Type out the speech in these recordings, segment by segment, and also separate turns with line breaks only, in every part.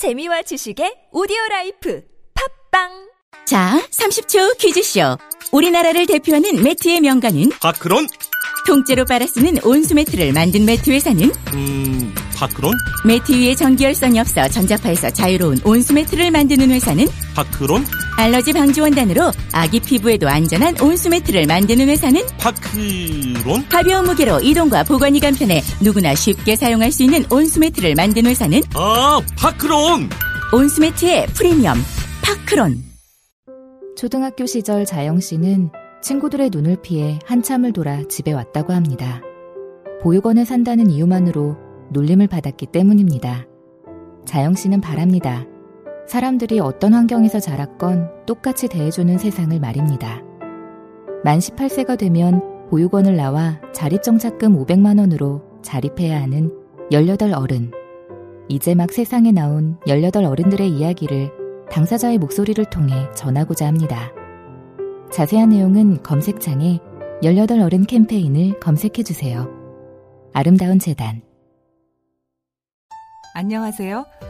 재미와 지식의 오디오 라이프 팟빵
자, 30초 퀴즈쇼. 우리나라를 대표하는 매트의 명가는
파크론?
통째로 빨아 쓰는 온수 매트를 만든 매트 회사는
음, 파크론?
매트 위에 전기열선이 없어 전자파에서 자유로운 온수 매트를 만드는 회사는
파크론?
알러지 방지 원단으로 아기 피부에도 안전한 온수 매트를 만드는 회사는
파크론?
가벼운 무게로 이동과 보관이 간편해 누구나 쉽게 사용할 수 있는 온수 매트를 만드는 회사는
아, 파크론!
온수 매트의 프리미엄 파크론.
초등학교 시절 자영 씨는 친구들의 눈을 피해 한참을 돌아 집에 왔다고 합니다. 보육원에 산다는 이유만으로 놀림을 받았기 때문입니다. 자영 씨는 바랍니다. 사람들이 어떤 환경에서 자랐건 똑같이 대해주는 세상을 말입니다. 만 18세가 되면 보육원을 나와 자립정착금 500만원으로 자립해야 하는 18 어른. 이제 막 세상에 나온 18 어른들의 이야기를 당사자의 목소리를 통해 전하고자 합니다. 자세한 내용은 검색창에 18 어른 캠페인을 검색해주세요. 아름다운 재단.
안녕하세요.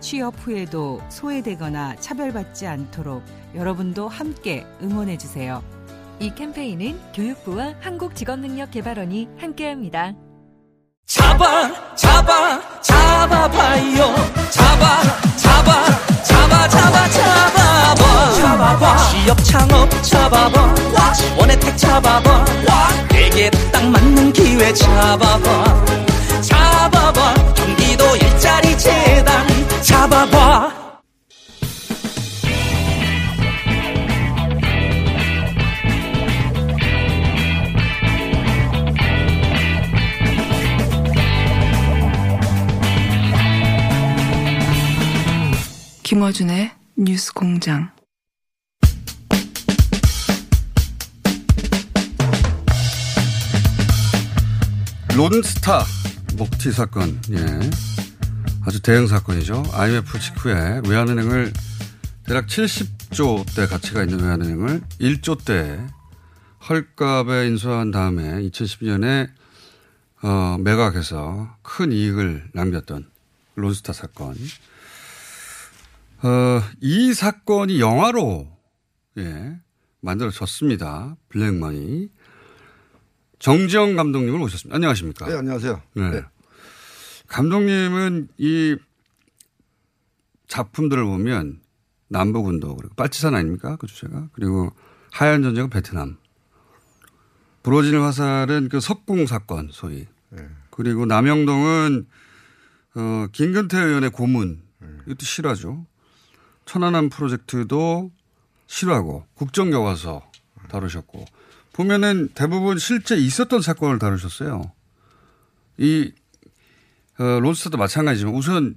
취업 후에도 소외되거나 차별받지 않도록 여러분도 함께 응원해 주세요.
이 캠페인은 교육부와 한국직업능력개발원이 함께합니다.
잡아 잡아 잡아봐요. 잡아 잡아 잡아 잡아 잡아봐. 잡아봐. 취업 창업 잡아봐. 원혜택 잡아봐. 내게 딱 맞는 기회 잡아봐 잡아봐. 경기도 일자리 재단 잡아봐.
김어준의 뉴스 공장.
론스타 목티 사건, 예. 아주 대형 사건이죠. IMF 직후에 외환은행을 대략 70조대 가치가 있는 외환은행을 1조대 헐값에 인수한 다음에 2012년에 어, 매각해서 큰 이익을 남겼던 론스타 사건. 어, 이 사건이 영화로, 예, 만들어졌습니다. 블랙머니. 정지영 감독님을 모셨습니다. 안녕하십니까?
네, 안녕하세요.
네.
네.
감독님은 이 작품들을 보면 남북운동, 그리고 빨치산 아닙니까? 그 주제가. 그리고 하얀 전쟁은 베트남. 부러지는 화살은 그 석궁 사건, 소위.
네.
그리고 남영동은 어, 김근태 의원의 고문. 이것도 실화죠. 천안함 프로젝트도 실화고 국정교과서 다루셨고 보면은 대부분 실제 있었던 사건을 다루셨어요. 이 어, 론스타도 마찬가지지만 우선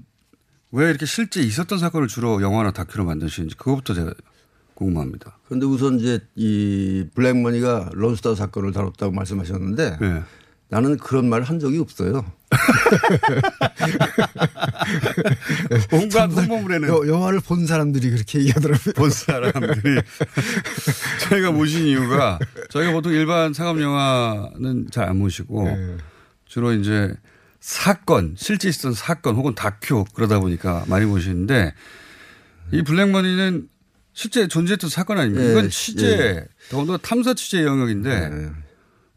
왜 이렇게 실제 있었던 사건을 주로 영화나 다큐로 만드시는지 그것부터 제가 궁금합니다.
그런데 우선 이제 이 블랙머니가 론스타 사건을 다뤘다고 말씀하셨는데
네.
나는 그런 말 한 적이 없어요.
온갖 홍보물에는
여- 영화를 본 사람들이 그렇게 얘기하더라고요.
본 사람들이 저희가 모신 이유가 저희가 보통 일반 상업 영화는 잘 안 모시고
네.
주로 이제 사건 실제 있었던 사건 혹은 다큐 그러다 보니까 많이 모시는데 이 블랙머니는 실제 존재했던 사건 아닙니까?
네,
이건
예.
취재 더군다나 탐사 취재 영역인데
네.
그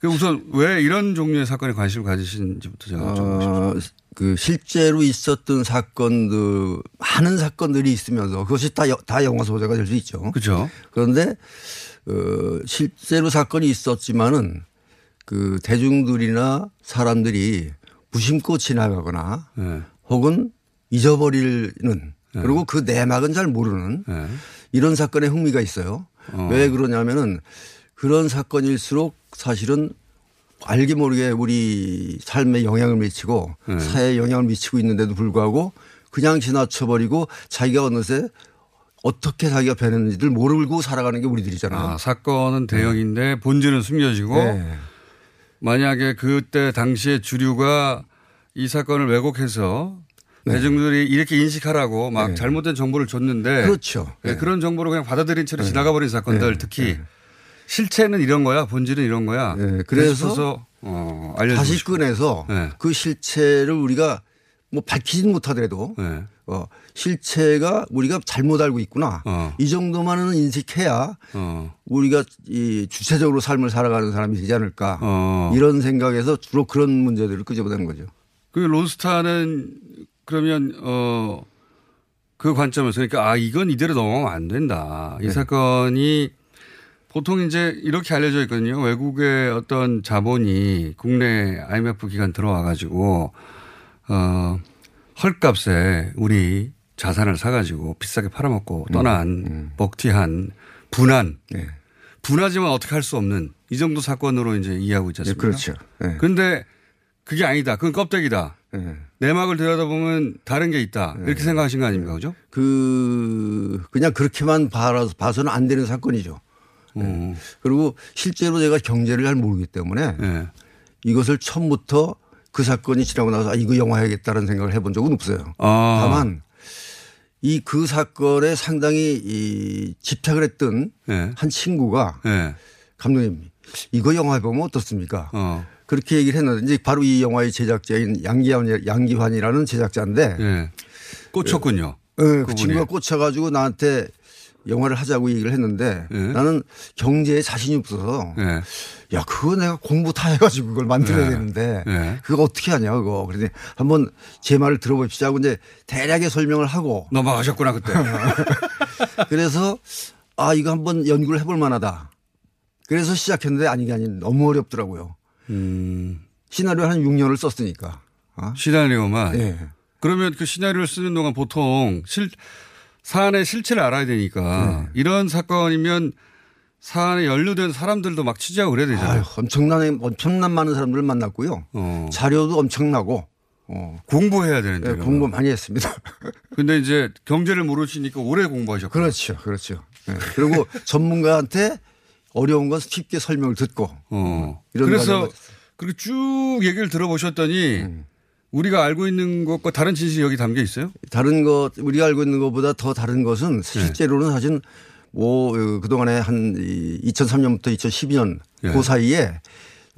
우선 왜 이런 종류의 사건에 관심을 가지시는지부터 제가 여쭤보고 싶습니다.
어, 그 실제로 있었던 사건들 많은 사건들이 있으면서 그것이 다, 여- 다 영화 소재가 될 수 있죠.
그렇죠.
그런데 어, 실제로 사건이 있었지만은 그 대중들이나 사람들이 무심코 지나가거나
네.
혹은 잊어버리는 그리고 그 내막은 잘 모르는
네.
이런 사건에 흥미가 있어요.
어.
왜 그러냐면은 그런 사건일수록 사실은 알게 모르게 우리 삶에 영향을 미치고
네.
사회에 영향을 미치고 있는데도 불구하고 그냥 지나쳐버리고 자기가 어느새 어떻게 자기가 배냈는지를 모르고 살아가는 게 우리들이잖아요.
아, 사건은 대형인데 본질은 숨겨지고
네.
만약에 그때 당시에 주류가 이 사건을 왜곡해서
네.
대중들이 이렇게 인식하라고 막
네.
잘못된 정보를 줬는데
그렇죠.
네,
네.
그런 정보를 그냥 받아들인 채로 지나가 버린 사건들
네.
특히 실체는 이런 거야 본질은 이런 거야.
네,
그래서 어,
다시
싶고.
꺼내서
네.
그 실체를 우리가 뭐 밝히진 못하더라도
네.
어, 실체가 우리가 잘못 알고 있구나.
어.
이 정도만은 인식해야
어.
우리가 이 주체적으로 삶을 살아가는 사람이 되지 않을까.
어.
이런 생각에서 주로 그런 문제들을 끄집어내는 거죠.
그 론스타는 그러면 어 그 관점에서 그러니까 아 이건 이대로 넘어가면 안 된다. 이
네.
사건이 보통 이제 이렇게 알려져 있거든요. 외국의 어떤 자본이 국내 IMF 기관 들어와 가지고 어 헐값에 우리 자산을 사 가지고 비싸게 팔아먹고 떠난 먹튀한 분한
네.
분하지만 어떻게 할 수 없는 이 정도 사건으로 이제 이해하고 있지
네,
않습니까?
그렇죠. 네.
그런데 그게 아니다. 그건 껍데기다.
네.
내막을 들여다보면 다른 게 있다. 이렇게 생각하신 거 아닙니까? 그죠?
그 그냥 그렇게만 봐서는 안 되는 사건이죠.
어.
그리고 실제로 제가 경제를 잘 모르기 때문에
네.
이것을 처음부터 그 사건이 지나고 나서 아, 이거 영화 해야겠다는 생각을 해본 적은 없어요.
아.
다만 이 그 사건에 상당히 이 집착을 했던
네.
한 친구가
네.
감독님 이거 영화 해보면 어떻습니까?
어.
그렇게 얘기를 했는데 이제 바로 이 영화의 제작자인 양기환, 양기환이라는 제작자인데
네. 꽂혔군요.
예, 그
그분이.
친구가 꽂혀가지고 나한테 영화를 하자고 얘기를 했는데
네.
나는 경제에 자신이 없어서
네.
야 그거 내가 공부 다 해가지고 그걸 만들어야
네.
되는데
네.
그거 어떻게 하냐 그거 그래서 한번 제 말을 들어봅시다 하고 이제 대략의 설명을 하고
넘어가셨구나 그때.
그래서 아 이거 한번 연구를 해볼 만하다 그래서 시작했는데 아니 게 아닌 너무 어렵더라고요
음.
시나리오 한 6년을 썼으니까 어?
시나리오만.
예.
그러면 그 시나리오를 쓰는 동안 보통 실 사안의 실체를 알아야 되니까
네.
이런 사건이면 사안에 연루된 사람들도 막 취재하고 그래야 되잖아요.
아유, 엄청난 엄청난 많은 사람들을 만났고요
어.
자료도 엄청나고 어.
공부해야 되는데.
네, 공부
거.
많이 했습니다.
근데 이제 경제를 모르시니까 오래 공부하셨고.
그렇죠, 그렇죠. 네. 그리고 전문가한테 어려운 건 쉽게 설명을 듣고
어.
이런
그래서 그렇게 쭉 얘기를 들어보셨더니
음.
우리가 알고 있는 것과 다른 진실이 여기 담겨 있어요?
다른 것 우리가 알고 있는 것보다 더 다른 것은
네.
실제로는 사실 뭐 그 동안에 한 2003년부터 2012년
예.
그 사이에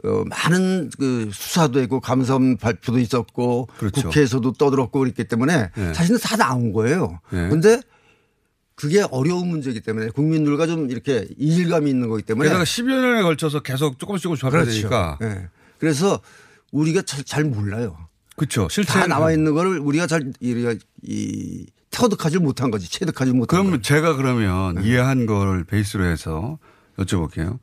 어, 많은 그 수사도 있고 감사원 발표도 있었고
그렇죠.
국회에서도 떠들었고 그랬기 때문에
예.
사실은 다 나온 거예요.
예.
그런데 그게 어려운 문제이기 때문에 국민들과 좀 이렇게 이질감이 있는 거기 때문에
게다가 10여 년에 걸쳐서 계속 조금씩 조금씩 발표가
그렇죠. 예. 그래서 우리가 잘, 잘 몰라요.
그렇죠. 실제
다 나와 있는 거를 우리가 잘 우리가 이 터득하지 못한 거지 체득하지 못한
그럼
거.
제가 그러면 이해한 걸 베이스로 해서 여쭤볼게요.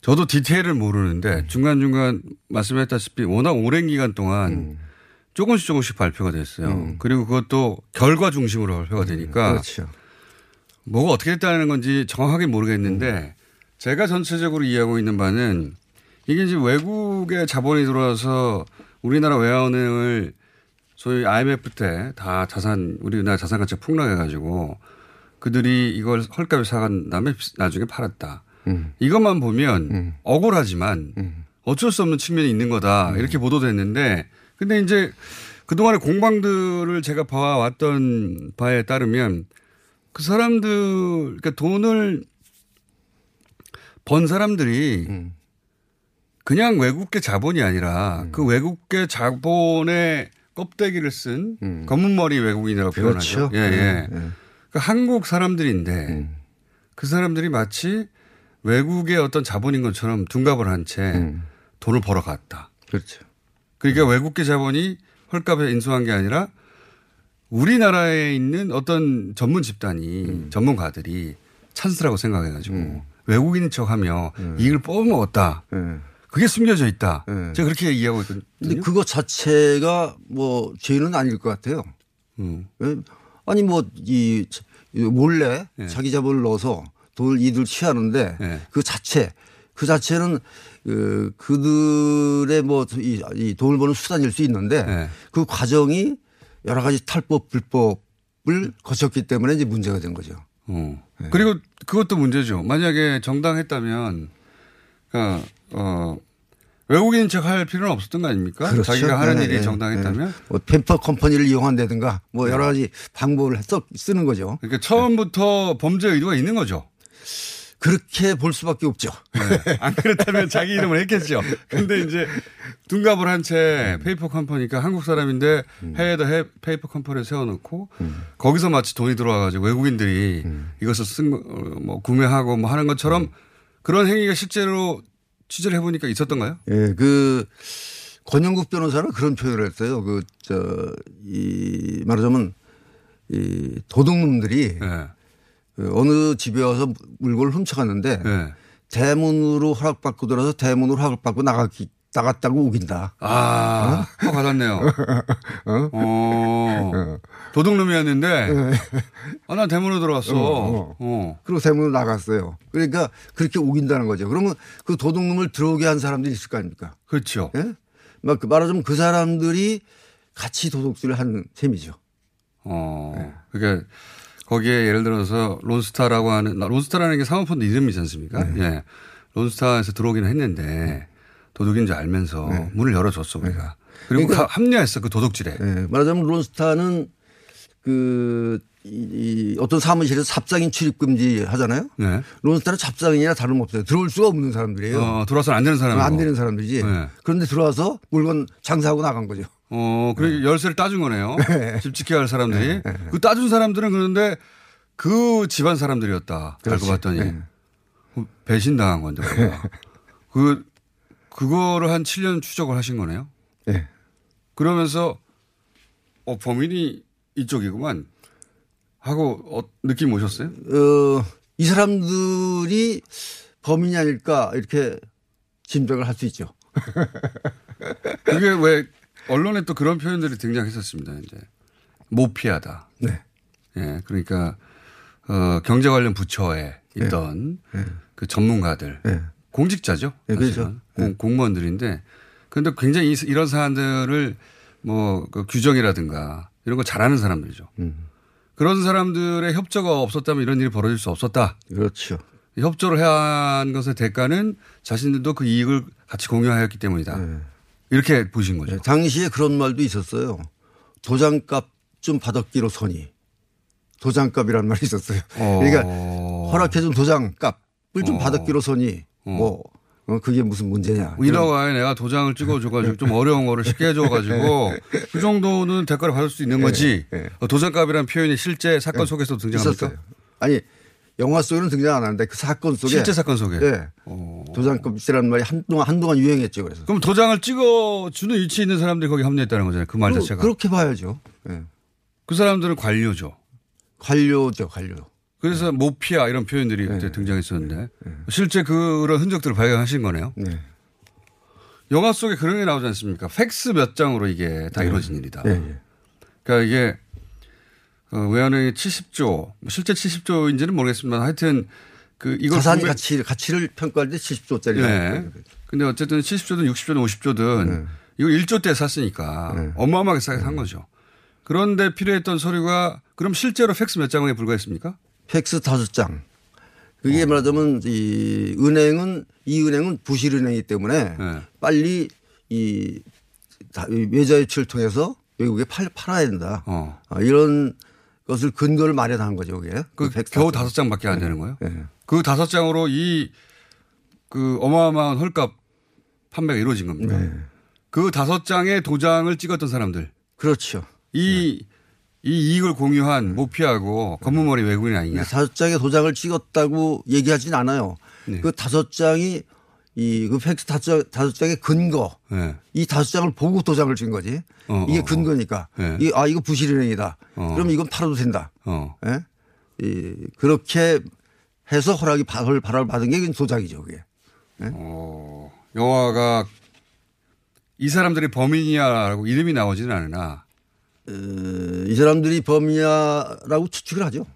저도 디테일을 모르는데 중간 중간 말씀했다시피 워낙 오랜 기간 동안 조금씩 조금씩 발표가 됐어요. 그리고 그것도 결과 중심으로 발표가 되니까
그렇죠.
뭐가 어떻게 됐다는 건지 정확하게 모르겠는데 제가 전체적으로 이해하고 있는 바는 이게 이제 외국의 자본이 들어와서 우리나라 외화은행을 소위 IMF 때 다 자산 우리나라 자산 가치가 폭락해 가지고 그들이 이걸 헐값에 사간 다음에 비- 나중에 팔았다.
음.
이것만 보면 억울하지만 어쩔 수 없는 측면이 있는 거다 이렇게 보도됐는데 근데 이제 그동안의 공방들을 제가 봐왔던 바에 따르면 그 사람들 그러니까 돈을 번 사람들이
음.
그냥 외국계 자본이 아니라 그 외국계 자본의 껍데기를 쓴 검은머리 외국인이라고
그렇죠.
표현하죠. 예, 예.
예, 예.
그러니까 한국 사람들인데 그 사람들이 마치 외국의 어떤 자본인 것처럼 둔갑을 한 채 돈을 벌어 갔다.
그렇죠.
그러니까 외국계 자본이 헐값에 인수한 게 아니라 우리나라에 있는 어떤 전문 집단이 전문가들이 찬스라고 생각해가지고 외국인인 척하며 이익을 뽑아먹었다.
예.
그게 숨겨져 있다.
예.
제가 그렇게 이해하고 있거든요.
근데 그거 자체가 뭐 죄는 아닐 것 같아요.
음.
예? 아니 뭐 이 몰래
예.
자기 자본을 넣어서 돈을 이들 취하는데
예.
그 자체 그 자체는 그 그들의 뭐이 이 돈을 버는 수단일 수 있는데
예.
그 과정이 여러 가지 탈법 불법 거쳤기 때문에 이제 문제가 된 거죠.
어. 그리고 그것도 문제죠. 만약에 정당했다면, 그러니까, 어, 외국인 척 할 필요는 없었던 거 아닙니까?
그렇죠.
자기가 하는
네,
일이
네,
정당했다면.
네. 뭐 페이퍼 컴퍼니를 이용한다든가 뭐 여러 가지 방법을 써, 쓰는 거죠.
그러니까 처음부터 범죄 의도가 있는 거죠.
그렇게 볼 수밖에 없죠.
네. 안 그렇다면 자기 이름을 했겠죠. 근데 이제 둔갑을 한 채 페이퍼 컴퍼니가 한국 사람인데 해외에다 해, 페이퍼 컴퍼니를 세워놓고 거기서 마치 돈이 들어와가지고 외국인들이 이것을 쓴, 거, 어, 뭐 구매하고 뭐 하는 것처럼 그런 행위가 실제로 취재를 해보니까 있었던가요?
예, 그 권영국 변호사는 그런 표현을 했어요. 그, 저, 이, 말하자면 이 도둑놈들이
네.
그 어느 집에 와서 물건을 훔쳐갔는데
네.
대문으로 허락받고 들어서 대문으로 허락받고 나갔기, 나갔다고 우긴다.
아, 화 받았네요.
어?
어. 도둑놈이었는데, 아, 난 대문으로 들어왔어.
네. 어,
어.
그리고 대문으로 나갔어요. 그러니까 그렇게 우긴다는 거죠. 그러면 그 도둑놈을 들어오게 한 사람들이 있을 거 아닙니까?
그렇죠.
예? 막그 말하자면 그 사람들이 같이 도둑질을 한 셈이죠.
어. 그러니까 거기에 예를 들어서 론스타라고 하는 론스타라는 게 사모펀드 이름이지 않습니까?
네.
예. 론스타에서 들어오기는 했는데 도둑인 줄 알면서 문을 열어줬어 우리가. 그리고
네. 그러니까-
가- 합류했어 그 도둑질에.
예, 말하자면 론스타는 그, 이, 이 어떤 사무실에서 삽장인 출입 금지 하잖아요.
네.
론스타는 잡장이나 다름없어요. 들어올 수가 없는 사람들이에요.
어, 들어와서는 안 되는 사람이고.
안 되는 사람들이지.
네.
그런데 들어와서 물건 장사하고 나간 거죠.
어, 그리고 열쇠를 따준 거네요. 집 지켜야 할 사람들이.
네.
그 따준 사람들은 그런데 그 집안 사람들이었다.
그렇지.
알고 봤더니.
네.
그 배신당한 건데. 그거가. 그, 그거를 한 7년 추적을 하신 거네요.
예.
그러면서 어, 범인이 이쪽이구만 하고 어, 느낌 오셨어요?
어, 이 사람들이 범인이 아닐까 이렇게 짐작을 할 수 있죠.
그게 왜 언론에 또 그런 표현들이 등장했었습니다. 이제 모피하다.
네.
예, 그러니까 어, 경제 관련 부처에 있던 그 전문가들,
네.
공직자죠.
네, 그렇죠.
사실은. 공, 공무원들인데 그런데 굉장히 이, 이런 사안들을 뭐 그 규정이라든가 이런 거 잘하는 사람들이죠.
음.
그런 사람들의 협조가 없었다면 이런 일이 벌어질 수 없었다.
그렇죠.
협조를 해야 한 것의 대가는 자신들도 그 이익을 같이 공유하였기 때문이다.
네.
이렇게 보신 거죠.
당시에 그런 말도 있었어요. 도장값 좀 받았기로 선이. 도장값이라는 말이 있었어요.
어.
그러니까 허락해준 도장값을 좀
어.
받았기로 선이 뭐 어, 그게 무슨 문제냐.
위너가에 내가 도장을 찍어줘가지고 좀 어려운 거를 쉽게 해줘가지고 그 정도는 대가를 받을 수 있는 거지.
네.
어, 도장값이라는 표현이 실제 사건 속에서 등장합니까?
있었어요. 아니 영화 속에는 등장 안 하는데 그 사건 속에
실제 사건 속에.
네. 도장값이라는 말이 한동안 한동안 유행했죠. 그래서
그럼 도장을 찍어주는 위치에 있는 사람들이 거기 합류했다는 거잖아요. 그말
그-
자체가.
그렇게 봐야죠. 예.
그 사람들은 관료죠.
관료죠, 관료.
그래서 모피아 이런 표현들이 그때 등장했었는데 실제 그런 흔적들을 발견하신 거네요.
네.
영화 속에 그런 게 나오지 않습니까? 팩스 몇 장으로 이게 다
네.
이루어진 일이다. 그러니까 이게 어, 외환의 70조, 뭐 실제 70조인지는 모르겠습니다. 하여튼 그 이걸
자산
구매-
가치 가치를 평가할 때 70조짜리.
네. 근데 어쨌든 70조든 60조든 50조든
네.
이거 1조 때 샀으니까 어마어마하게 싸게 산 거죠. 그런데 필요했던 서류가 그럼 실제로 팩스 몇 장에 불과했습니까?
팩스 다섯 장. 그게 말하자면 이 은행은 이 은행은 부실은행이기 때문에
네.
빨리 이, 다- 이 외자 유치를 통해서 외국에 팔, 팔아야 된다.
어.
아, 이런 것을 근거를 마련한 거죠, 그게.
그
팩스
겨우
다섯
장밖에 안 되는 거예요?
네.
그 다섯 장으로 이 그 어마어마한 헐값 판매가 이루어진 겁니다.
네.
그 다섯 장의 도장을 찍었던 사람들.
그렇죠.
이, 이 이익을 공유한 모피하고 검은머리 외국인 아니냐.
다섯 장의 도장을 찍었다고 얘기하진 않아요.
네.
그 다섯 장이 이그 팩스 다섯, 장- 장의 근거
네.
이 다섯 장을 보고 도장을 친 거지.
어,
이게
어, 어.
근거니까.
네.
이, 아, 이거 부실은행이다.
어.
그럼 이건 팔아도 된다.
어.
예? 이, 그렇게 해서 허락이 발을 발을 받은 게 도장이죠, 그게.
어, 영화가 이 사람들이 범인이야라고 이름이 나오지는 않으나
어, 이 사람들이 범인이야라고 추측을 하죠.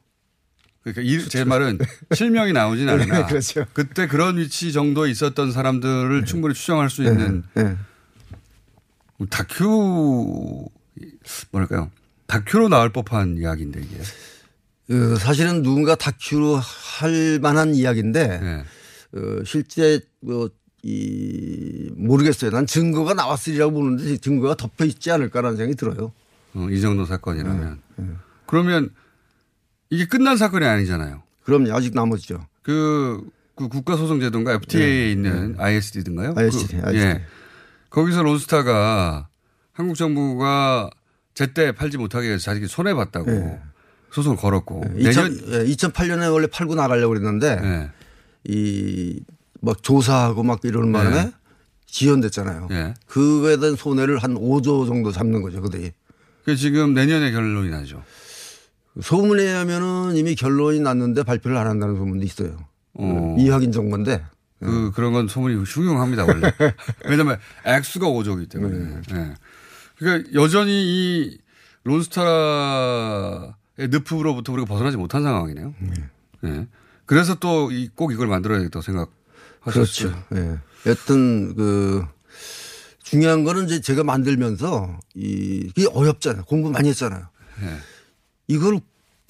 그러니까 이, 제 말은 실명이 나오진 않으나
네, 그렇죠.
그때 그런 위치 정도에 있었던 사람들을 충분히 추정할 수 있는
예.
다큐 뭐랄까요 다큐로 나올 법한 이야기인데 이게.
어, 사실은 누군가 다큐로 할 만한 이야기인데
네.
어, 실제 뭐, 이 모르겠어요. 난 증거가 나왔으리라고 보는데 증거가 덮여 있지 않을까라는 생각이 들어요.
어, 이 정도 사건이라면. 그러면 이게 끝난 사건이 아니잖아요.
그럼요. 아직 남았죠.
그, 그 국가소송제도인가 FTA에 있는 ISD든가요?
ISD,
그,
ISD.
예. 거기서 론스타가 한국 정부가 제때 팔지 못하게 해서 자기가 손해봤다고
네.
소송을 걸었고.
2000, 예, 2008년에 원래 팔고 나가려고 그랬는데
예.
이막 조사하고 막 이러는 바람에
네.
지연됐잖아요.
예.
그거에 대한 손해를 한 5조 정도 잡는 거죠. 그들이.
그 지금 내년에 결론이 나죠.
소문에 의하면은 이미 결론이 났는데 발표를 안 한다는 소문도 있어요.
어.
이확인 정보인데.
그, 그런 건 소문이 흉흉합니다, 원래. 왜냐면 액수가 5조이기 때문에. 예. 그러니까 여전히 이 론스타의 늪으로부터 우리가 벗어나지 못한 상황이네요. 예. 그래서 또 꼭 이걸 만들어야겠다고 생각하셨어요.
그렇죠. 예. 여튼 그 중요한 거는 이제 제가 만들면서 이 이게 어렵잖아요. 공부 많이 했잖아요.
예.
이걸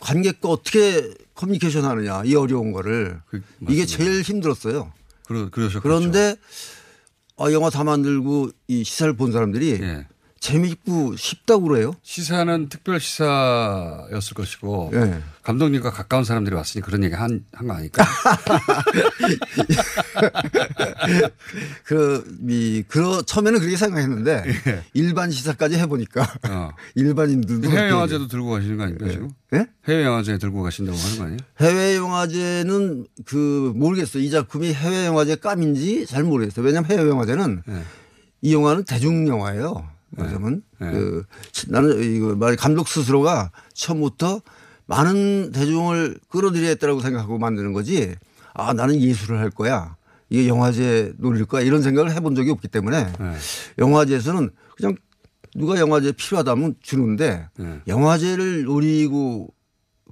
관객과 어떻게 커뮤니케이션 하느냐 이 어려운 거를
그,
이게 제일 힘들었어요.
그러.
그런데 아, 영화 다 만들고 이 시사를 본 사람들이
예.
재미있고 쉽다고 그래요.
시사는 특별 시사였을 것이고
예.
감독님과 가까운 사람들이 왔으니 그런 얘기 한, 한 거 아닐까.
그, 이, 그, 처음에는 그렇게 생각했는데
예.
일반 시사까지 해보니까
어.
일반인들도
해외 영화제도 들고 가시는 거 아닙니까 지금?
예?
해외 영화제 들고 가신다고 하는 거 아니에요?
해외 영화제는 그 모르겠어요. 이 작품이 해외 영화제 깜인지 잘 모르겠어요. 왜냐하면 해외 영화제는
네.
이 영화는 대중 영화예요. 왜냐면
네.
그 나는 이거 말 감독 스스로가 처음부터 많은 대중을 끌어들여야겠다고 생각하고 만드는 거지. 아 나는 예술을 할 거야. 이게 영화제 노릴 거야 이런 생각을 해본 적이 없기 때문에
네.
영화제에서는 그냥 누가 영화제 필요하다면 주는데
네.
영화제를 노리고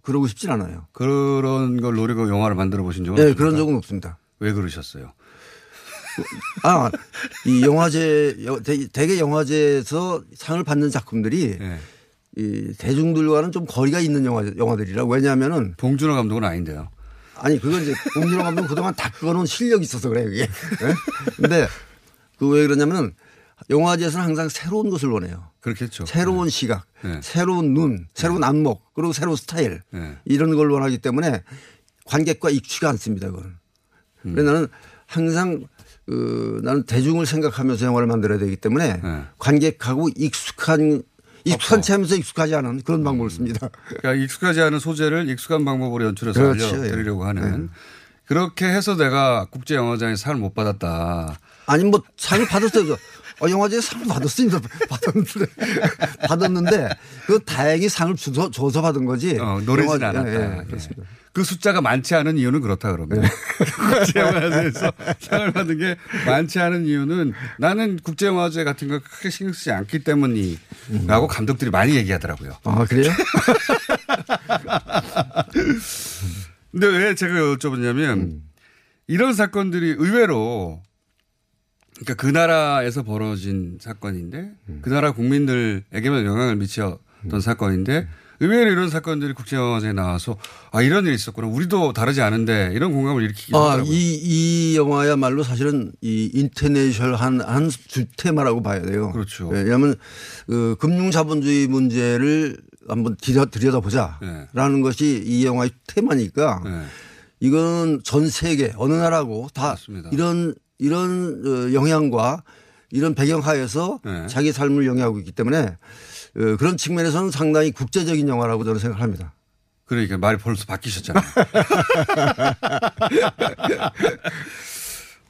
그러고 싶진 않아요.
그런 걸 노리고 영화를 만들어 보신 적은
네,
없습니까?
그런 적은 없습니다.
왜 그러셨어요?
아, 이 영화제, 대- 대개 영화제에서 상을 받는 작품들이
네.
이 대중들과는 좀 거리가 있는 영화, 영화들이라 왜냐하면은
봉준호 감독은 아닌데요.
아니, 그건 이제 공준호 감독은 그동안 다 그거는 실력이 있어서 그래요, 이게. 예? 근데 그 왜 그러냐면은 영화제에서는 항상 새로운 것을 원해요.
그렇겠죠.
새로운 시각,
네.
새로운 눈, 새로운 안목, 그리고 새로운 스타일
네.
이런 걸 원하기 때문에 관객과 익숙지가 않습니다. 그건.
음.
그래서 나는 항상 그 나는 대중을 생각하면서 영화를 만들어야 되기 때문에
네.
관객하고 익숙한 익숙한 채 하면서 익숙하지 않은 그런 방법을 씁니다.
그러니까 익숙하지 않은 소재를 익숙한 방법으로 연출해서
그렇죠.
알려드리려고
예.
하는 그렇게 해서 내가 국제영화제에서 상을 못 받았다.
아니 뭐 상을 받았어요. 어, 영화제에 상을 받았습니다. 받았는데 받았는데 그 다행히 상을 줘서, 줘서 받은 거지.
어, 노리진
영화-
않았다.
예, 예,
예.
그렇습니다.
그 숫자가 많지 않은 이유는 그렇다 그러면
네.
국제영화제에서 상을 받은 게 많지 않은 이유는 나는 국제영화제 같은 거 크게 신경 쓰지 않기 때문이라고 감독들이 많이 얘기하더라고요.
아 그래요?
근데 왜 제가 여쭤봤냐면 이런 사건들이 의외로 그러니까 그 나라에서 벌어진 사건인데 그 나라 국민들에게만 영향을 미쳤던 사건인데 의외로 이런 사건들이 국제영화제에 나와서 아 이런 일이 있었구나 우리도 다르지 않은데 이런 공감을 일으키기도
아,
하더라고요.
이, 이 영화야말로 사실은 이 인터내셔널한 한 주테마라고 봐야 돼요.
그렇죠.
왜냐하면 그 금융 자본주의 문제를 한번 들여, 들여다보자라는 것이 이 영화의 테마니까
네.
이건 전 세계 어느 나라고 다
맞습니다.
이런 이런 어, 영향과 이런 배경 하에서
네.
자기 삶을 영위하고 있기 때문에 어, 그런 측면에서는 상당히 국제적인 영화라고 저는 생각합니다.
그러니까 말이 벌써 바뀌셨잖아요.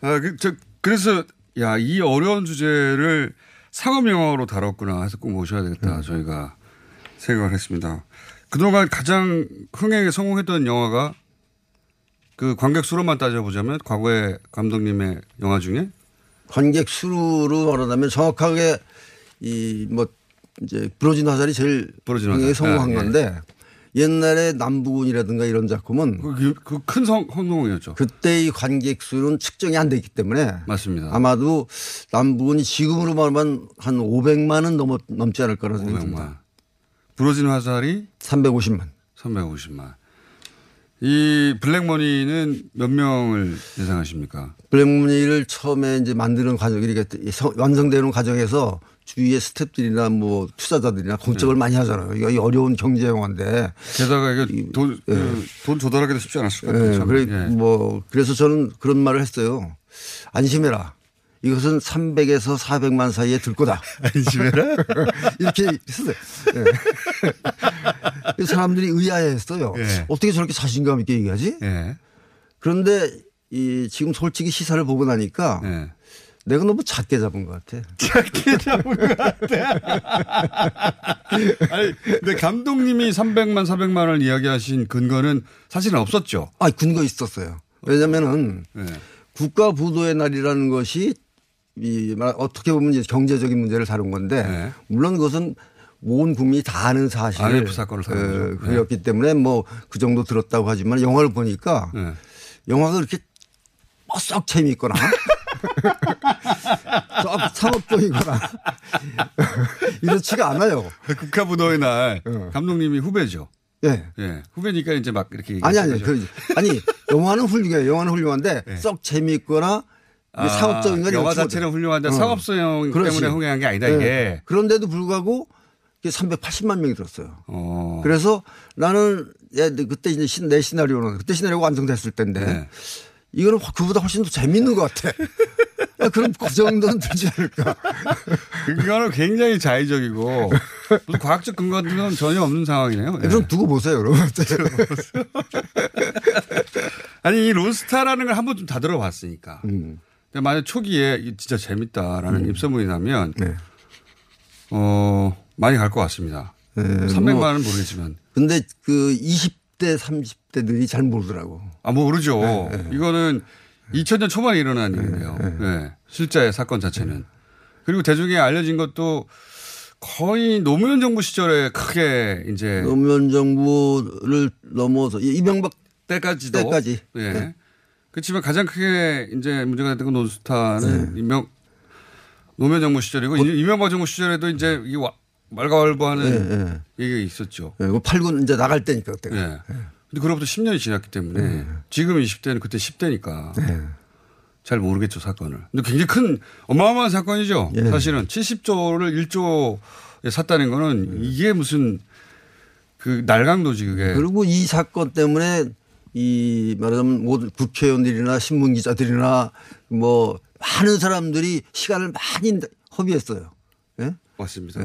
아, 그, 저, 그래서, 야, 이 어려운 주제를 상업 영화로 다뤘구나 해서 꼭 모셔야 되겠다. 저희가 생각을 했습니다. 그동안 가장 흥행에 성공했던 영화가 그 관객 수로만 따져보자면 과거의 감독님의 영화 중에
관객 수로 말하자면 정확하게 이 뭐 이제 부러진 화살이 제일
부러진 화살.
성공한
아, 예.
건데 옛날에 남부군이라든가 이런 작품은
그큰 성공이었죠.
그때의 관객 수는 측정이 안 되기 때문에
맞습니다.
아마도 남부군이 지금으로 말하면 한 500만은 넘어, 넘지 않을 거라는 생각이 듭니다.
부러진 화살이
350만.
350만. 이 블랙머니는 몇 명을 예상하십니까?
블랙머니를 처음에 이제 만드는 과정, 이렇게 완성되는 과정에서 주위의 스탭들이나 뭐 투자자들이나 공적을
네.
많이 하잖아요. 이거 어려운 경제 영화인데.
게다가 이게 돈,
예.
그, 돈 조달하기도 쉽지 않았을 것
예,
같아요. 참.
그래,
예.
뭐, 그래서 저는 그런 말을 했어요. 안심해라. 이것은 300에서 400만 사이에 들 거다.
안심해라?
이렇게 했어요. 예. 사람들이 의아해 했어요.
예.
어떻게 저렇게 자신감 있게 얘기하지?
예.
그런데 이 지금 솔직히 시사를 보고 나니까
예.
내가 너무 작게 잡은 것 같아.
작게 잡은 것 같아. 아니, 근데 감독님이 300만, 400만 원을 이야기하신 근거는 사실은 없었죠.
아, 근거 있었어요. 왜냐면은
예.
국가 부도의 날이라는 것이 이 말- 어떻게 보면 이제 경제적인 문제를 다룬 건데
네.
물론 그것은 온 국민이 다 아는 사실
IMF 사건을 다룬 거죠. 네.
그였기 때문에 뭐 그 정도 들었다고 하지만 영화를 보니까
예.
영화가 그렇게 썩 재미있거나 썩 상업적이거나 이렇지가 않아요.
국가 부도의 날
어.
감독님이 후배죠.
예.
예. 후배니까 이제 막 이렇게.
아니 아니 그. 아니 영화는 훌륭해요. 영화는 훌륭한데 썩 재미있거나
아,
상업적인 건
영화 자체는 훌륭한데
어.
상업성
그렇지.
때문에 흥행한 게 아니다
예.
이게.
그런데도 불구하고 이게 380만 명이 들었어요.
어.
그래서 나는 예, 그때 이제 신- 내 시나리오는 그때 시나리오가 완성됐을 때인데
네.
이거는 그보다 훨씬 더 재밌는 것 같아. 야, 그럼 그 정도는 되지 않을까.
이거는 굉장히 자의적이고 무슨 과학적 근거 같은 건 전혀 없는 상황이네요. 예.
그럼 두고 보세요, 여러분.
아니 이 론스타라는 걸 한 번쯤 다 들어봤으니까.
음.
근데 만약 초기에 진짜 재밌다라는 입소문이 나면
네.
어 많이 갈 것 같습니다.
네,
300만은
뭐,
모르겠지만.
근데 그 20대, 30대들이 잘 모르더라고.
아 모르죠.
네,
이거는 2000년 초반에 일어난 일인데요. 네, 실제 사건 자체는. 그리고 대중에 알려진 것도 거의 노무현 정부 시절에 크게 이제
노무현 정부를 넘어서 이- 이명박
때까지도
때까지.
예.
네.
그렇지만 가장 크게 이제 문제가 됐던 건 논스타는
네.
이명 노무현 정부 시절이고 이- 이명박 정부 시절에도 이제 이게 와- 말가왈부하는
예, 예.
얘기가 있었죠.
예, 그 8군 이제 나갈 때니까 그때가.
예. 근데 그로부터 10년이 지났기 때문에
네. 지금
지금 20대는 그때 10대니까 잘 모르겠죠 사건을. 근데 굉장히 큰 어마어마한 사건이죠.
예.
사실은 70조를 1조에 샀다는 거는 이게 무슨 그 날강도지 그게.
그리고 이 사건 때문에 이 말하자면 모든 국회의원들이나 신문 기자들이나 뭐 많은 사람들이 시간을 많이 허비했어요. 예?
맞습니다.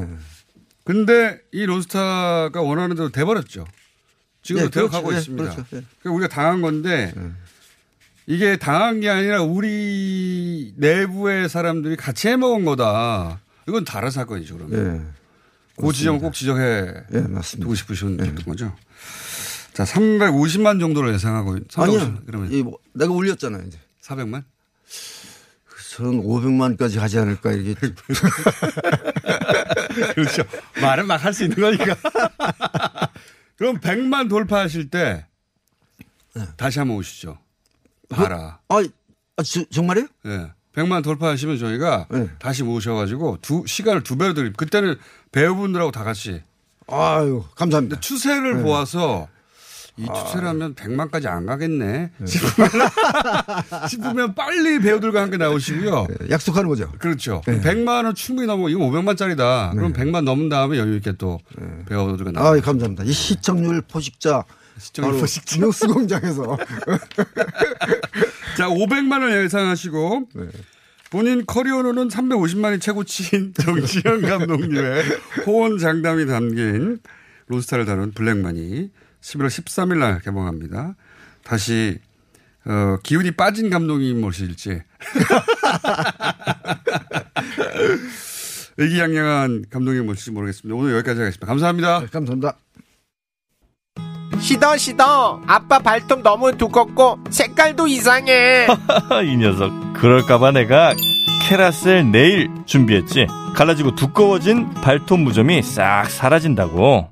근데 이 론스타가 원하는 대로 돼버렸죠. 지금도
네,
되어가고
그렇죠. 예,
있습니다.
그렇죠. 예.
그러니까 우리가 당한 건데 이게 당한 게 아니라 우리 내부의 사람들이 같이 해먹은 거다. 이건 다른 사건이죠. 그러면.
예.
그 지점 꼭 지적해
예, 맞습니다.
두고 싶으셨던 거죠. 자, 350만 정도를 예상하고 350,
아니요.
그러면
이 뭐, 내가 올렸잖아요. 이제.
400만?
저는 500만까지 가지 않을까 이게.
그렇죠. 말은 막 할 수 있는 거니까. 그럼 100만 돌파하실 때 다시 한번 오시죠. 봐라.
아, 아 저, 정말이요?
예. 100만 돌파하시면 저희가
네.
다시 모셔가지고 두, 시간을 두 배로 드립니다. 그때는 배우분들하고 다 같이.
아유, 감사합니다.
추세를
네.
보아서 이 추세라면 100만까지 안 가겠네. 싶으면, 싶으면 빨리 배우들과 함께 나오시고요.
약속하는 거죠.
그렇죠. 100만 원 충분히 넘어. 이거 500만짜리다. 그럼 100만 넘은 다음에 여유 있게 또 배우들과
아,
나오고.
감사합니다. 이 시청률 포식자.
시청률 포식자.
뉴스 공장에서.
자, 500만 원 예상하시고 본인 커리어로는 350만이 최고치인 정지현 감독님의 호언 장담이 담긴 로스타를 다룬 블랙만이 11월 13일 날 개봉합니다. 다시 어, 기운이 빠진 감독님 모실지 의기양양한 감독님 모실지 모르겠습니다. 오늘 여기까지 하겠습니다. 감사합니다.
감사합니다.
시더 시더 아빠 발톱 너무 두껍고 색깔도 이상해
이 녀석 그럴까봐 내가 캐라셀 네일 준비했지 갈라지고 두꺼워진 발톱 무좀이 싹 사라진다고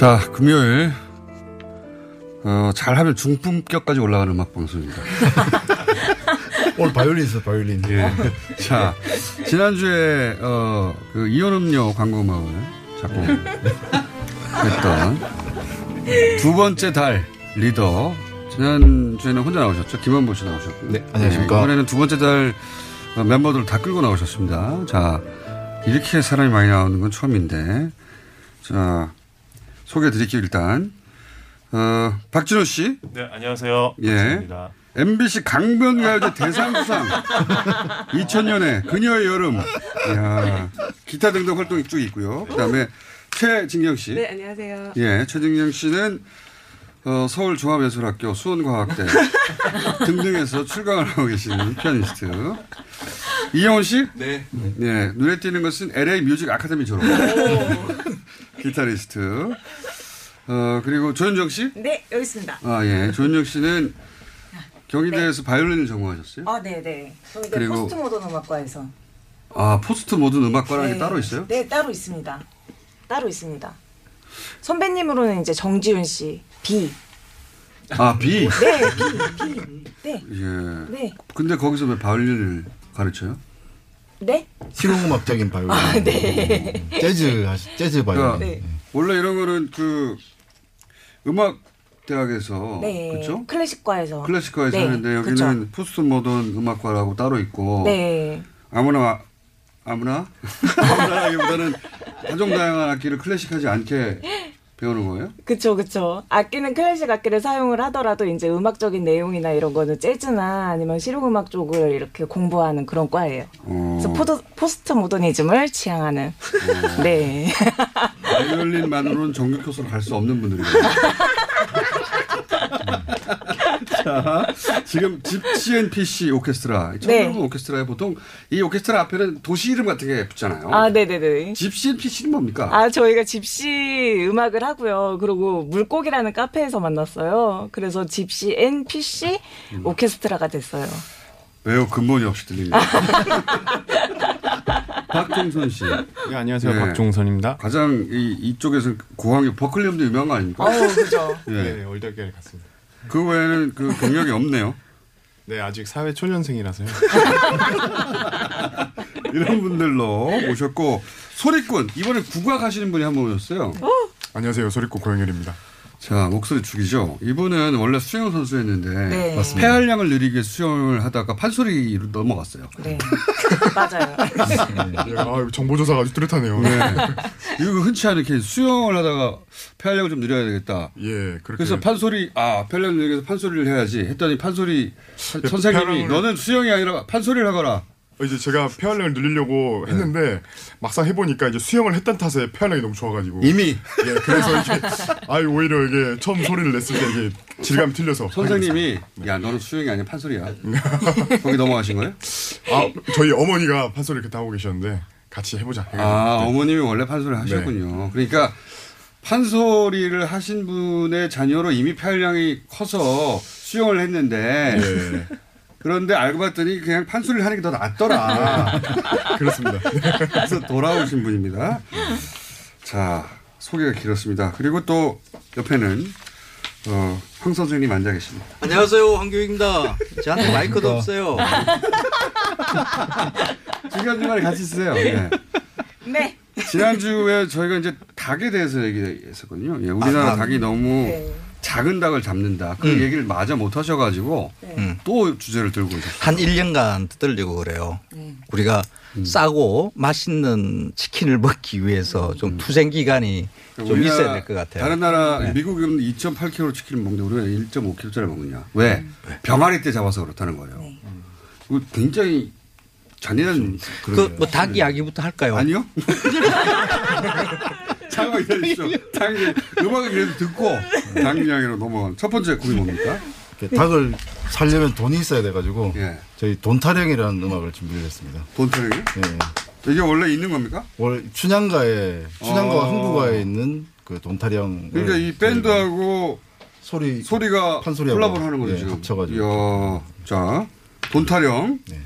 자, 금요일 어, 잘하면 중품격까지 올라가는 음악 방송입니다.
오늘 바이올린 있어 바이올린.
예. 자, 지난주에 어, 그 이온음료 광고 음악을 작곡했던 두 번째 달 리더 지난주에는 혼자 나오셨죠. 김원보 씨 나오셨고.
네, 안녕하십니까.
이번에는 두 번째 달 어, 멤버들을 다 끌고 나오셨습니다. 자, 이렇게 사람이 많이 나오는 건 처음인데. 자, 소개해 드릴게요, 일단. 어, 박진호 씨.
네, 안녕하세요.
예.
박진호입니다.
MBC 강변가요제 대상수상 2000년에 그녀의 여름. 이야, 기타 등등 활동이 쭉 있고요. 그다음에 최진경 씨.
네, 안녕하세요.
예, 최진경 씨는 어, 서울종합예술학교 수원과학대 등등에서 출강을 하고 계시는 피아니스트. 이영훈 씨?
네.
예, 눈에 띄는 것은 LA 뮤직 아카데미 졸업. 기타리스트. 어, 그리고 조현정 씨?
네, 여기 있습니다.
아, 예. 조현정 씨는 경희대에서 바이올린을 전공하셨어요?
아, 네, 네.
그리고-
포스트 모던 음악과에서.
아, 포스트 모던 음악과라는 게
네.
따로 있어요?
네, 따로 있습니다. 따로 있습니다. 선배님으로는 이제 정지훈 씨, 비.
아, 비?
네, 비, 비. 네.
예.
네.
근데 거기서 왜 바이올린을 가르쳐요?
네?
실용음악적인 바이올린.
아, 네.
재즈 하시- 재즈 바이올린.
그러니까 원래 이런 거는 그 음악 대학에서
네.
그렇죠?
클래식과에서.
클래식과에서
네,
하는데 여기는
그쵸.
포스트 모던 음악과라고 따로 있고
네.
아무나 아무나 아무나라기보다는 다종 다양한 악기를 클래식하지 않게 배우는 거예요?
그쵸, 그쵸. 악기는 클래식 악기를 사용을 하더라도 이제 음악적인 내용이나 이런 거는 재즈나 아니면 실용음악 쪽을 이렇게 공부하는 그런 과예요.
어.
그래서 포스트 모더니즘을 지향하는. 네.
바이올린만으로는 정규 교수로 갈 수 없는 분들이에요. 자, 지금 집시앤PC 오케스트라. 처음
네.
오케스트라에 보통 이 오케스트라 앞에는 도시 이름 같은 게 붙잖아요.
아, 네네네.
집시앤PC는 뭡니까?
아, 저희가 집시 음악을 하고요. 그리고 물고기라는 카페에서 만났어요. 그래서 집시 NPC
음.
오케스트라가 됐어요.
매우 근본이 없이 들립니다. 박종선 씨.
네, 안녕하세요. 박종선입니다.
가장 이, 이쪽에서 고학교 버클리 음도 유명한 거 아닙니까?
어우, 그죠.
예.
네, 월드학교에 갔습니다.
그 외에는 그 경력이 없네요.
네, 아직 사회 초년생이라서요.
이런 분들로 모셨고 소리꾼 이번에 국악 하시는 분이 한 분 오셨어요.
안녕하세요. 소리꽃 고영일입니다.
자 목소리 죽이죠. 이분은 원래 수영 선수였는데
네.
맞습니다. 폐활량을 늘리기 위해 수영을 하다가 판소리로 넘어갔어요.
네. 맞아요.
아, 정보조사가 아주 뚜렷하네요.
네. 이거 흔치 않은 수영을 하다가 폐활량을 좀 늘려야 되겠다.
예, 그렇게.
그래서 판소리 아 폐활량 늘리기 위해서 판소리를 해야지 했더니 판소리 선-
예,
선생님이
폐활량을-
너는 수영이 아니라 판소리를 하거라.
어, 이제 제가 폐활량을 늘리려고
네.
했는데 막상 해보니까 이제 수영을 했던 탓에 폐활량이 너무 좋아가지고
이미
예 그래서 이게 아이 오히려 이게 처음 소리를 냈을 때 이게 질감이 틀려서
선생님이 야 너는 수영이 아니야 판소리야. 거기 넘어가신 거예요?
아 저희 어머니가 판소리 그때 하고 계셨는데 같이 해보자.
아, 어머님이 원래 판소리 하셨군요. 그러니까 판소리를 하신 분의 자녀로 이미 폐활량이 커서 수용을 했는데
네.
그런데 알고 봤더니 그냥 판소리를 하는 게 더 낫더라.
그렇습니다.
그래서 돌아오신 분입니다. 자, 소개가 길었습니다. 그리고 또 옆에는 어, 황 선생님 앉아 계십니다.
안녕하세요 황교익입니다. 저한테 마이크도 없어요.
중간 중간에 같이 쓰세요. 네.
네.
지난주에 저희가 이제 닭에 대해서 얘기했었거든요. 예, 우리나라
아, 닭.
닭이 너무
네.
작은 닭을 잡는다. 그
음.
얘기를 마저 못 하셔가지고
음.
또 주제를 들고 오셨어요.
한 1년간 떠들려고 그래요. 우리가
음.
싸고 맛있는 치킨을 먹기 위해서 좀 투쟁 기간이 좀
음. 우리나라
있어야 될 것 같아요.
다른 나라
네.
미국은 2.8kg 치킨을 먹는데 우리가 1.5kg짜리 먹느냐? 왜?
음.
병아리 때 잡아서 그렇다는 거예요. 이거 굉장히 잔인한
그뭐 닭 이야기부터 할까요?
아니요. 잠깐만 기다리시죠. 닭 이야기, 음악을 그래도 듣고 닭 이야기로 넘어간 첫 번째 곡이 뭡니까?
닭을 살려면 돈이 있어야 돼가지고
예.
저희 돈타령이라는 음악을 준비를 했습니다.
돈타령이요?
예.
이게 원래 있는 겁니까?
월 춘향가에 춘향가와
어.
흥부가에 있는 그 돈타령.
그러니까 이 밴드하고
소리
소리가
판소리하고
콜라보를 하는 거죠
예,
지금.
합쳐가지고.
이야, 자 돈타령.
네.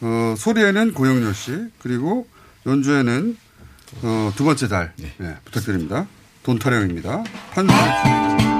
어, 소리에는 고영렬 씨 그리고 연주에는 어, 두 번째 달 네, 부탁드립니다. 돈 타령입니다. 판소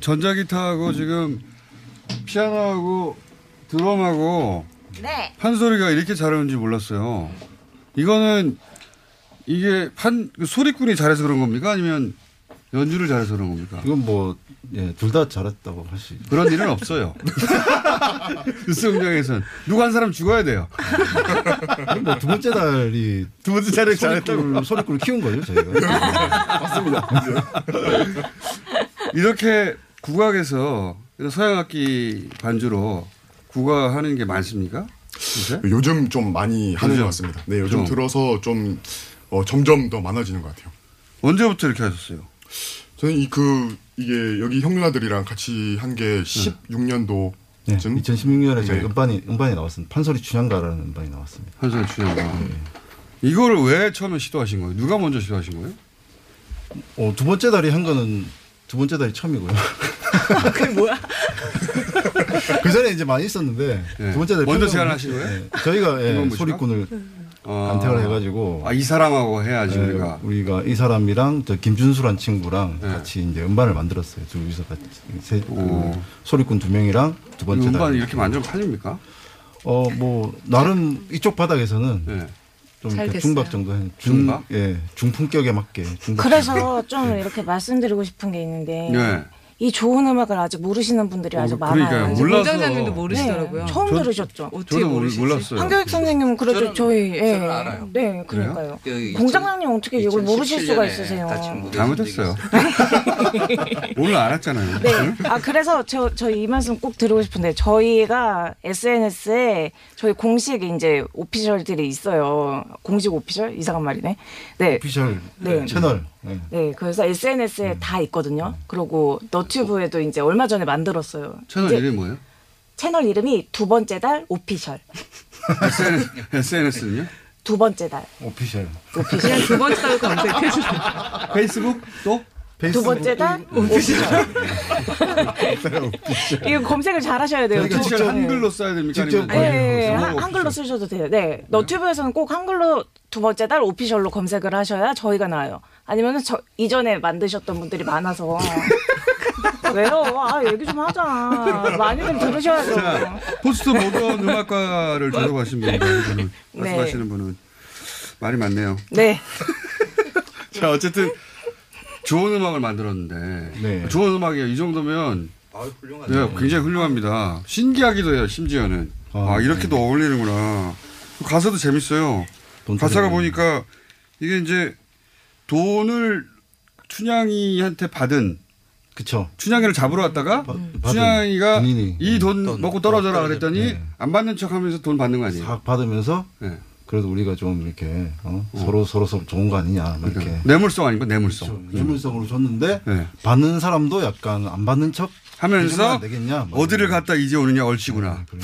전자기타하고 지금 피아노하고 드럼하고
네.
판소리가 이렇게 잘 어울리는지 몰랐어요. 이거는 이게 판그 소리꾼이 잘해서 그런 겁니까? 아니면 연주를 잘해서 그런 겁니까?
이건 뭐, 예, 둘 다 잘했다고 하시.
그런 일은 없어요. 뉴스 공장에선 누구 한 사람 죽어야 돼요.
뭐 두 번째 달이
두 번째 달에 잘했다고.
소리꿀 키운 거죠 저희가.
맞습니다. 이렇게 국악에서 서양악기 반주로 국악하는 게 많습니까? 요새?
요즘 좀 많이 하는
요즘?
것 같습니다. 네, 요즘
좀.
들어서 좀 어, 점점 더 많아지는 것 같아요.
언제부터 이렇게 하셨어요?
저는 이 그 이게 여기 형 누나들이랑 같이 한 게 16년도쯤
네, 2016년에 저희
네.
음반이 음반이 나왔습니다. 판소리 춘향가라는 음반이 나왔습니다.
판소리 춘향가. 이거를 왜 처음에 시도하신 거예요? 누가 먼저 시도하신 거예요?
어, 두 번째 달이 한 거는 두 번째 달이 처음이고요.
그게 뭐야?
그 전에 이제 많이 있었는데
예.
두 번째 달이
먼저
처음이었는데,
제안 하신 거예요?
예. 저희가 예,
김건모 씨가?
소리꾼을
아.
안택을 해가지고
아, 이 사람하고 해야지
예,
우리가.
우리가 이 사람이랑 저 김준수란 친구랑
네.
같이 이제 음반을 만들었어요. 둘이서 같이 세, 그
오.
소리꾼 두 명이랑 두 번째
음반
달.
이렇게 만들면 팔립니까?
어, 뭐 나름 이쪽 바닥에서는
네.
좀. 중박 정도 한
중 박?
예, 중품격에 맞게 중박
그래서 좀 이렇게 말씀드리고 싶은 게 있는데
네.
이 좋은 음악을 아직 모르시는 분들이 아주
어,
많아요.
그러니까요. 몰라서-
공장장님도 모르시더라고요.
네, 처음
저-
들으셨죠?
어떻게
저도
모르시지?
몰랐어요.
한교육 선생님은 그래도
저는-
저희 예.
저는 알아요.
네, 그러니까요.
그
공장장님 어떻게 이걸 모르실 수가
2017년에
있으세요?
같이 무대
잘못했어요. 오늘 알았잖아요.
네. 아 그래서 저 저희 이 말씀 꼭 드리고 싶은데 저희가 SNS에 저희 공식 이제 오피셜들이 있어요. 공식 오피셜 이상한 말이네. 네.
오피셜
네.
채널. 네.
네, 그래서 SNS에 다 있거든요. 그리고 너튜브에도 이제 얼마 전에 만들었어요.
채널
이제
이름이 뭐예요?
채널 이름이 두 번째 달 오피셜.
SNS, SNS는요?
두 번째 달.
오피셜.
오피셜
두 번째 달 검색해 주세요.
페이스북 또?
두 번째 달 오피셜. 이거 검색을 잘 하셔야 돼요.
그러니까
두-
직접
네.
한글로 써야 됩니까?
직접-
아니면
네, 네,
영어로
한-
오피셜?
한글로 쓰셔도 돼요. 네. 너튜브에서는 꼭 한글로 두 번째 달 오피셜로 검색을 하셔야 저희가 나와요. 아니면 저 이전에 만드셨던 분들이 많아서 왜요? 아 얘기 좀 하자. 많이들 들으셔야죠.
자, 포스트 모던 음악과를 졸업하신 분들, 분은
네.
말씀하시는 분은 말이 많네요.
네.
자, 어쨌든 좋은 음악을 만들었는데
네.
좋은 음악이에요. 이 정도면
아, 훌륭하죠.
네, 굉장히 훌륭합니다. 신기하기도 해요. 심지어는 아,
아,
이렇게도 어울리는구나. 가사도 재밌어요.
돈
가사가 보니까 이게 이제 돈을 춘향이한테 받은
그쵸.
춘향이를 잡으러 왔다가
받은
춘향이가
군인이
이돈돈
먹고 떨어져라
떨어져.
그랬더니
네.
안 받는 척하면서 돈 받는 거 아니에요?
싹 받으면서
네.
그래도 우리가 좀 이렇게 어? 서로 서로 서로 좋은 거 아니냐 뭐 이렇게
뇌물성 아닌가 뇌물성.
그렇죠. 뇌물성으로 줬는데
네.
받는 사람도 약간 안 받는 척
하면서
안 되겠냐 뭐
어디를 갔다 이제 오느냐 얼씨구나.
식으로.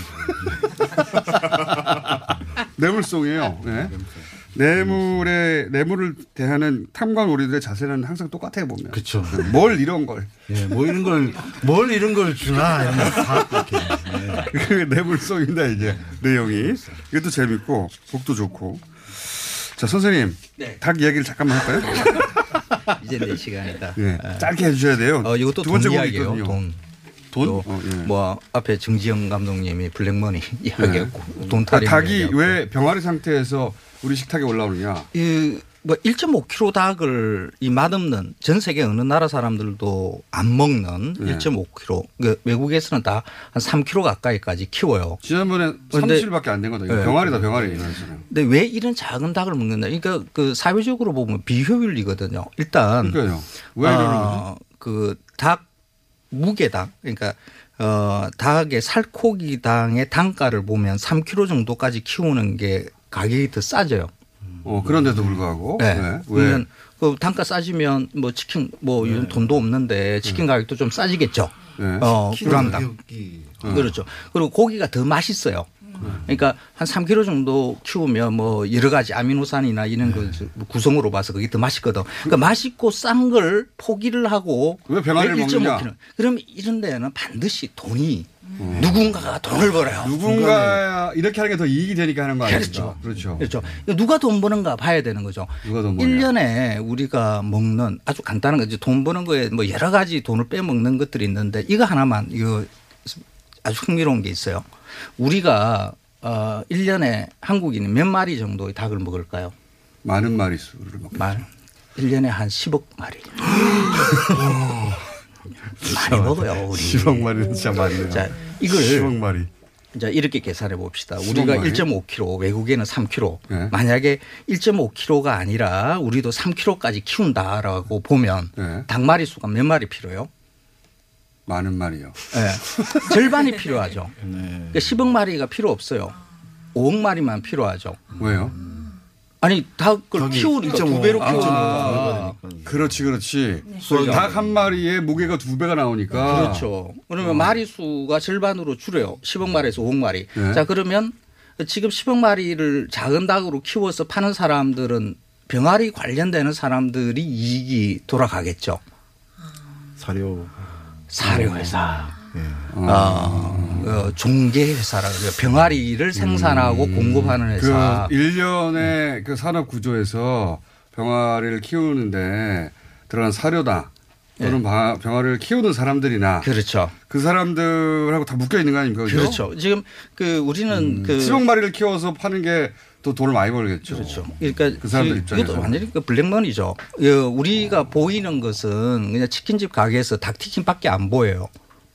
뇌물송이에요. 네. 뇌물에 뇌물을 대하는 탐관 우리들의 자세는 항상 똑같아요 보면.
그쵸.
뭘 이런 걸.
예, 뭐 이런 걸, 뭘 이런 걸 주나, 이렇게. 예.
그 뇌물송인다 이게 내용이. 이것도 재밌고 곡도 좋고. 자 선생님
네.
닭 이야기를 잠깐만 할까요?
이제 내 시간이다.
예,
아.
짧게 해주셔야 돼요.
어, 이것도
두 번째
돈 이야기예요.
있거든요.
돈.
돈?
또
어, 예.
뭐 앞에 정지영 감독님이 블랙머니 이야기했고 돈탈이
네. 닭이 왜 병아리 상태에서 우리 식탁에 올라오느냐?
이뭐 1.5kg 닭을 이 맛없는 전 세계 어느 나라 사람들도 안 먹는
네.
1.5kg. 그 외국에서는 다 한 3kg 가까이까지 키워요.
지난번에
근데-
30일밖에 안 된 거다.
네.
병아리다 병아리.
근데 왜 이런 작은 닭을 먹는다? 그러니까 그 사회적으로 보면 비효율이거든요. 일단
그러니까요. 왜 이러는
어, 그닭 무게당 그러니까 어 닭의 살코기당의 단가를 보면 3kg 정도까지 키우는 게 가격이 더 싸져요.
어, 그런데도 불구하고.
네.
네. 왜?
그러면 그 단가 싸지면 뭐 치킨 뭐 이런 돈도 없는데 치킨 가격도 좀 싸지겠죠.
네.
어.
가격이
그렇죠. 그리고 고기가 더 맛있어요. 그러니까 한 3kg 정도 키우면 뭐 여러 가지 아미노산이나 이런 그 구성으로 봐서 그게 더 맛있거든. 그러니까 맛있고 싼 걸 포기를 하고
왜 병아리를
왜1.5
먹느냐?
kg? 그럼 이런 데는 반드시 돈이 누군가가 돈을 벌어요.
누군가 이렇게 하는 게 더 이익이 되니까 하는 거 아니죠?
그렇죠.
그렇죠.
그렇죠. 누가 돈 버는가 봐야 되는 거죠.
누가 돈 버냐?
1년에 우리가 먹는 아주 간단한 거지. 돈 버는 거에 뭐 여러 가지 돈을 빼먹는 것들이 있는데 이거 하나만 이거 아주 흥미로운 게 있어요. 우리가 어 1년에 한국인이 몇 마리 정도의 닭을 먹을까요?
많은 마리 수를 먹.
말 1년에 한 10억 마리. 많이 먹어요, 우리.
10억 마리는 진짜 많네요.
자, 이걸
10억 마리.
자, 이렇게 계산해 봅시다.
10억
우리가
마리?
1.5kg, 외국에는 3kg.
네.
만약에 1.5kg가 아니라 우리도 3kg까지 키운다라고 보면
네.
닭 마리 수가 몇 마리 필요해요?
많은 말이요.
예. 절반이 필요하죠. 그러니까 10억 마리가 필요 없어요. 5억 마리만 필요하죠.
왜요?
아니 닭을 키우니까
1.5,
두 배로
아,
키우는
아,
거죠.
그렇지, 그렇지.
수확이
안닭한 마리의 무게가 두 배가 나오니까.
그렇죠. 그러면 마리 수가 절반으로 줄여요. 10억 마리에서 5억 마리.
네.
자 그러면 지금 10억 마리를 작은 닭으로 키워서 파는 사람들은 병아리 관련되는 사람들이 이익이 돌아가겠죠.
사료
사료 회사.
예.
어, 어, 종계 회사라 그래요. 병아리를 생산하고 공급하는 회사.
그 일련의 그 산업 구조에서 병아리를 키우는데 들어간 사료다. 또는 바- 병아리를 키우는 사람들이나
예. 그렇죠.
그 사람들하고 다 묶여 있는 거 아닙니까? 그죠?
그렇죠. 지금 그 우리는 그
10억 마리를 키워서 파는 게더 돈을 많이 벌겠죠.
그렇죠. 그러니까
그 사람들
그-
입장에서.
이것도 완전히 그 블랙머니죠. 어, 우리가 보이는 것은 그냥 치킨집 가게에서 닭 튀김밖에 안 보여요.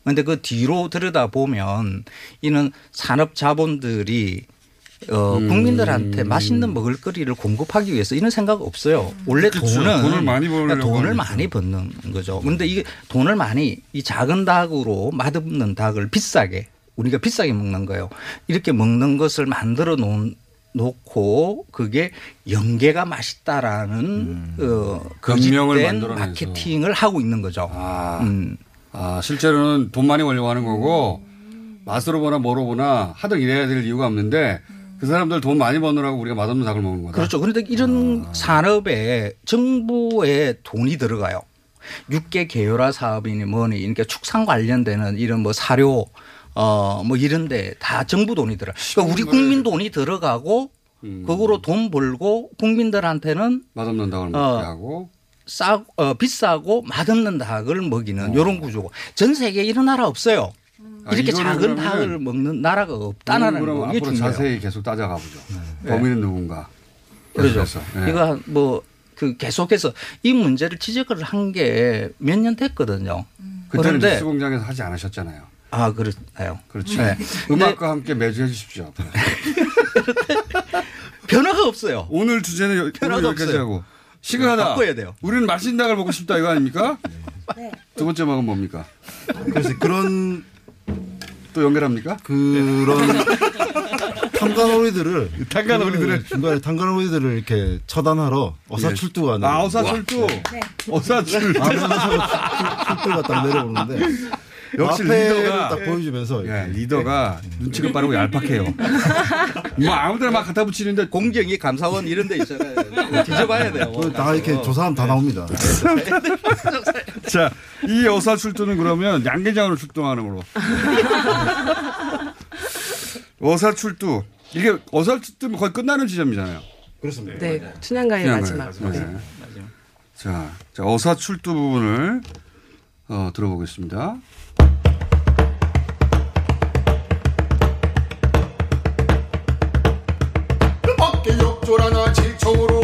그런데 그 뒤로 들여다 보면 이는 산업 자본들이 어,
음.
국민들한테 맛있는 먹을거리를 공급하기 위해서 이런 생각 없어요. 원래
그렇죠.
돈은
돈을 많이 벌려고
돈을
하는
많이 버는 거죠. 그런데 이게 돈을 많이 이 작은 닭으로 맛없는 닭을 비싸게 우리가 비싸게 먹는 거예요. 이렇게 먹는 것을 만들어 놓은 놓고 그게 연계가 맛있다라는 어,
변명을
거짓된. 마케팅을 하고 있는 거죠.
아,
음.
아, 실제로는 돈 많이 벌려고 하는 거고 맛으로 보나 뭐로 보나 하등 이래야 될 이유가 없는데 그 사람들 돈 많이 버느라고 우리가 맛없는 닭을 먹는 거다.
그렇죠. 그런데 이런
아.
산업에 정부의 돈이 들어가요. 육계 계열화 사업이니 뭐니 그러니까 축산 관련되는 이런 뭐 사료 어 뭐 이런데 다 정부 돈이 들어. 그러니까 우리 국민 돈이 들어가고
음.
그거로 돈 벌고 국민들한테는
맛없는 닭을 먹게
어,
하고
싸 어, 비싸고 맛없는 닭을 먹이는 이런 구조고 전 세계에 이런 나라 없어요.
아,
이렇게
이거는
작은 닭을 먹는 나라가 없다는 거 이게
앞으로
중요해요.
자세히 계속 따져가 보죠.
네.
범인은 누군가.
그렇죠.
계속해서. 예.
이거 뭐 그 계속해서 이 문제를 지적을 한 게 몇 년 됐거든요.
그때는
그런데
뉴스 공장에서 하지 않으셨잖아요.
아 그렇나요?
그렇죠.
네.
음악과 함께 매주 해 주십시오.
변화가 없어요.
오늘 주제는 여- 오늘
변화가
여기까지
없어요.
하고 시간하다.
바꿔야 돼요.
우리는 맛있는 닭을 먹고 싶다 이거 아닙니까? 두 번째 먹은 뭡니까?
그래서 그런
또 연결합니까?
그런 탄간오리들을
탄간오리들을
그 중간에 탄간오리들을 이렇게 처단하러 어사출두가
아, 어사출두. 네. 어사출두.
출두가 딱 내려오는데
역시 리더가
딱 보여주면서
예, 리더가 눈치가 빠르고 얄팍해요. 뭐 아무데나 막 갖다 붙이는데
공정위 감사원 이런 데 있잖아요. 뒤져봐야 돼요.
그다 이렇게 조사하면 다 나옵니다.
자, 이 어사출두는 그러면 양계장으로 출동하는 걸로. 어사 출두. 이게 어사 출두면 거의 끝나는 지점이잖아요.
그렇습니다.
네, 춘향가의
춘향가의
마지막.
네.
네.
자, 자, 어사 출두 부분을 어, 들어보겠습니다.
역조라나 질청으로